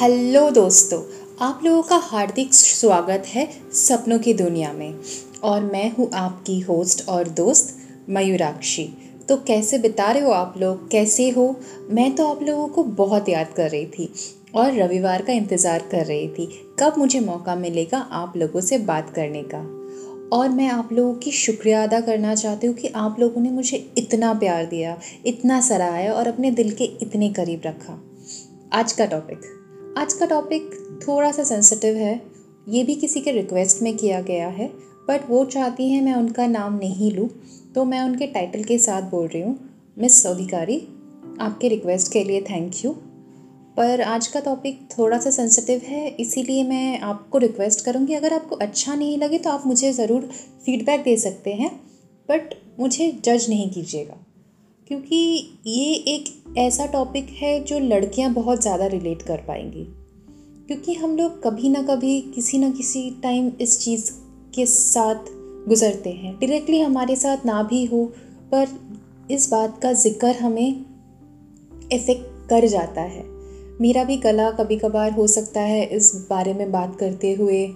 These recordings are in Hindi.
हेलो दोस्तों, आप लोगों का हार्दिक स्वागत है सपनों की दुनिया में। और मैं हूँ आपकी होस्ट और दोस्त मयूराक्षी। तो कैसे बिता रहे हो आप लोग? कैसे हो? मैं तो आप लोगों को बहुत याद कर रही थी और रविवार का इंतज़ार कर रही थी, कब मुझे मौका मिलेगा आप लोगों से बात करने का। और मैं आप लोगों की शुक्रिया अदा करना चाहती हूँ कि आप लोगों ने मुझे इतना प्यार दिया, इतना सराहाया और अपने दिल के इतने करीब रखा। आज का टॉपिक आज का टॉपिक थोड़ा सा सेंसिटिव है। ये भी किसी के रिक्वेस्ट में किया गया है बट वो चाहती हैं मैं उनका नाम नहीं लूँ तो मैं उनके टाइटल के साथ बोल रही हूँ। मिस अधिकारी आपके रिक्वेस्ट के लिए थैंक यू पर आज का टॉपिक थोड़ा सा सेंसिटिव है, इसीलिए मैं आपको रिक्वेस्ट करूँगी। अगर आपको अच्छा नहीं लगे तो आप मुझे ज़रूर फीडबैक दे सकते हैं बट मुझे जज नहीं कीजिएगा। क्योंकि ये एक ऐसा टॉपिक है जो लड़कियाँ बहुत ज़्यादा रिलेट कर पाएँगी। क्योंकि हम लोग कभी ना कभी, किसी ना किसी टाइम इस चीज़ के साथ गुज़रते हैं। डायरेक्टली हमारे साथ ना भी हो, पर इस बात का ज़िक्र हमें इफ़ेक्ट कर जाता है। मेरा भी गला कभी कभार हो सकता है इस बारे में बात करते हुए,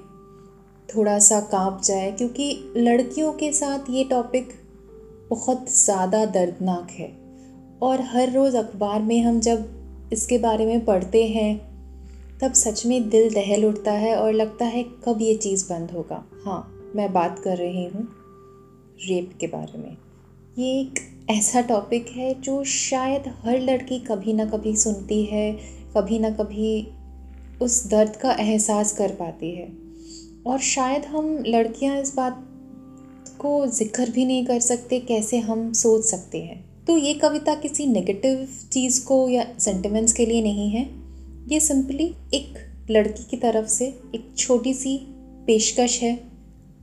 थोड़ा सा काँप जाए, क्योंकि लड़कियों के साथ ये टॉपिक बहुत ज़्यादा दर्दनाक है। और हर रोज़ अखबार में हम जब इसके बारे में पढ़ते हैं, तब सच में दिल दहल उठता है और लगता है कब ये चीज़ बंद होगा। हाँ मैं बात कर रही हूँ रेप के बारे में। ये एक ऐसा टॉपिक है जो शायद हर लड़की कभी ना कभी सुनती है, कभी ना कभी उस दर्द का एहसास कर पाती है। और शायद हम लड़कियाँ इस बात को ज़िक्र भी नहीं कर सकते, कैसे हम सोच सकते हैं? तो ये कविता किसी नेगेटिव चीज़ को या सेंटिमेंट्स के लिए नहीं है। ये सिंपली एक लड़की की तरफ़ से एक छोटी सी पेशकश है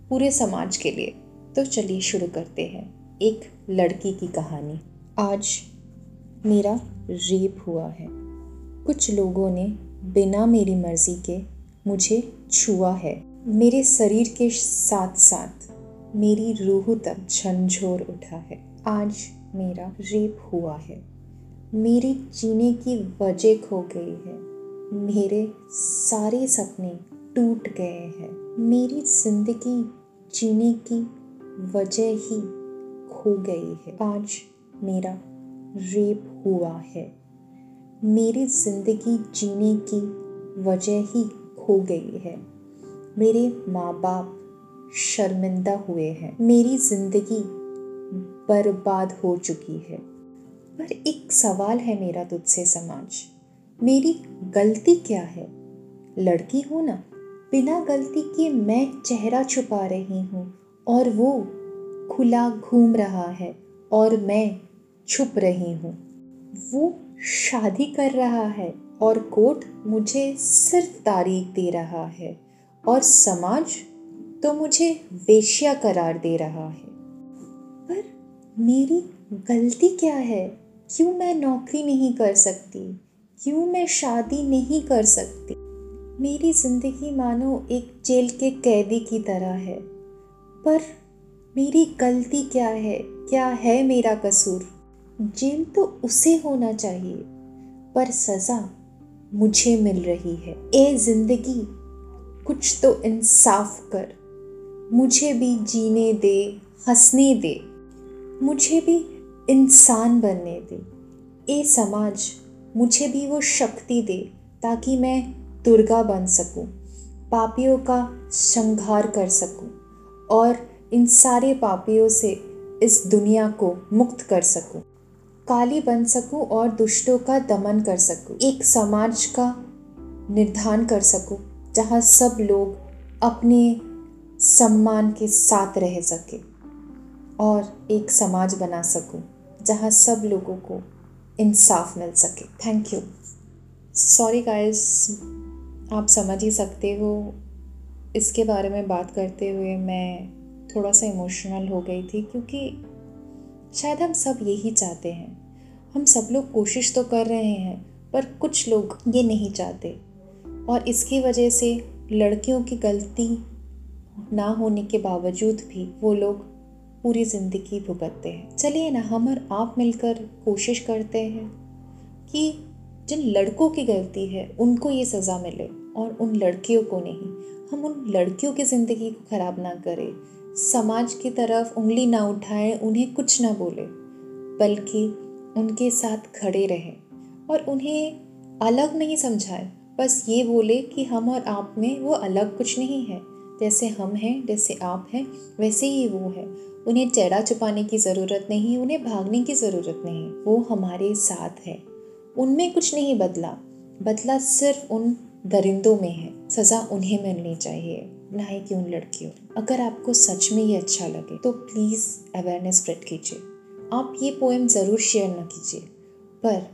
पूरे समाज के लिए। तो चलिए शुरू करते हैं एक लड़की की कहानी। आज मेरा रेप हुआ है। कुछ लोगों ने बिना मेरी मर्ज़ी के मुझे छुआ है। मेरे शरीर के साथ साथ मेरी रूह तक झंझोर उठा है। आज मेरा रेप हुआ है। मेरी जीने की वजह खो गई है। मेरे सारे सपने टूट गए हैं। मेरी ज़िंदगी जीने की वजह ही खो गई है। आज मेरा रेप हुआ है। मेरी ज़िंदगी जीने की वजह ही खो गई है। मेरे माँ बाप शर्मिंदा हुए हैं। मेरी ज़िंदगी बर्बाद हो चुकी है। पर एक सवाल है मेरा तुझसे समाज। मेरी गलती क्या है? लड़की हो ना, बिना गलती के मैं चेहरा छुपा रही हूँ और वो खुला घूम रहा है और मैं छुप रही हूँ। वो शादी कर रहा है और कोर्ट मुझे सिर्फ़ तारीख दे रहा है और समाज तो मुझे वेश्या करार दे रहा है। पर मेरी गलती क्या है? क्यों मैं नौकरी नहीं कर सकती? क्यों मैं शादी नहीं कर सकती? मेरी ज़िंदगी मानो एक जेल के कैदी की तरह है। पर मेरी गलती क्या है? क्या है मेरा कसूर? जेल तो उसे होना चाहिए, पर सज़ा मुझे मिल रही है। ए ज़िंदगी, कुछ तो इंसाफ कर। मुझे भी जीने दे हंसने दे। मुझे भी इंसान बनने दे। ए समाज मुझे भी वो शक्ति दे ताकि मैं दुर्गा बन सकूँ, पापियों का संहार कर सकूँ और इन सारे पापियों से इस दुनिया को मुक्त कर सकूँ। काली बन सकूँ और दुष्टों का दमन कर सकूँ। एक समाज का निर्धारण कर सकूँ जहाँ सब लोग अपने सम्मान के साथ रह सके और एक समाज बना सकूँ जहाँ सब लोगों को इंसाफ मिल सके। थैंक यू सॉरी गाइस आप समझ ही सकते हो। इसके बारे में बात करते हुए मैं थोड़ा सा इमोशनल हो गई थी क्योंकि शायद हम सब यही चाहते हैं। हम सब लोग कोशिश तो कर रहे हैं, पर कुछ लोग ये नहीं चाहते। और इसकी वजह से लड़कियों की गलती ना होने के बावजूद भी वो लोग पूरी ज़िंदगी भुगतते हैं। चलिए ना, हम और आप मिलकर कोशिश करते हैं कि जिन लड़कों की गलती है, उनको ये सज़ा मिले और उन लड़कियों को नहीं। हम उन लड़कियों की ज़िंदगी को ख़राब ना करें। समाज की तरफ़ उंगली ना उठाएँ, उन्हें कुछ ना बोले, बल्कि उनके साथ खड़े रहें और उन्हें अलग नहीं समझाएँ। बस ये बोले कि हम और आप में वो अलग कुछ नहीं है। जैसे हम हैं, जैसे आप हैं, वैसे ही वो है। उन्हें चेहरा छुपाने की ज़रूरत नहीं, उन्हें भागने की ज़रूरत नहीं, वो हमारे साथ है। उनमें कुछ नहीं बदला। बदला सिर्फ़ उन दरिंदों में है। सज़ा उन्हें मिलनी चाहिए, ना ही कि उन लड़कियों अगर आपको सच में ये अच्छा लगे तो प्लीज़ अवेयरनेस स्प्रेड कीजिए। आप ये पोएम ज़रूर शेयर ना कीजिए, पर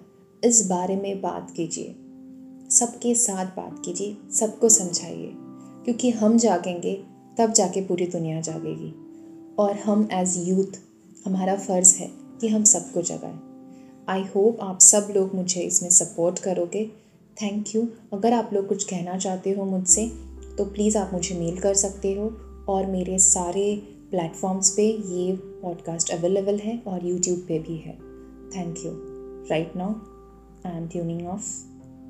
इस बारे में बात कीजिए। सबके साथ बात कीजिए, सबको समझाइए। क्योंकि हम जागेंगे, तब जाके पूरी दुनिया जागेगी। और हम एज यूथ हमारा फ़र्ज़ है कि हम सबको जगाएँ। आई होप आप सब लोग मुझे इसमें सपोर्ट करोगे। थैंक यू अगर आप लोग कुछ कहना चाहते हो मुझसे तो प्लीज़ आप मुझे मेल कर सकते हो। और मेरे सारे प्लेटफॉर्म्स पे ये पॉडकास्ट अवेलेबल है और यूट्यूब पे भी है। Thank you right now I am tuning off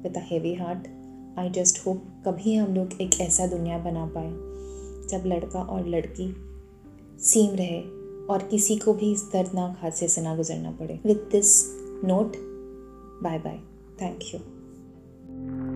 with a heavy heart I just hope कभी हम लोग एक ऐसा दुनिया बना पाए, जब लड़का और लड़की सेम रहे और किसी को भी इस दर्दनाक हादसे से ना गुजरना पड़े with this note bye bye thank you.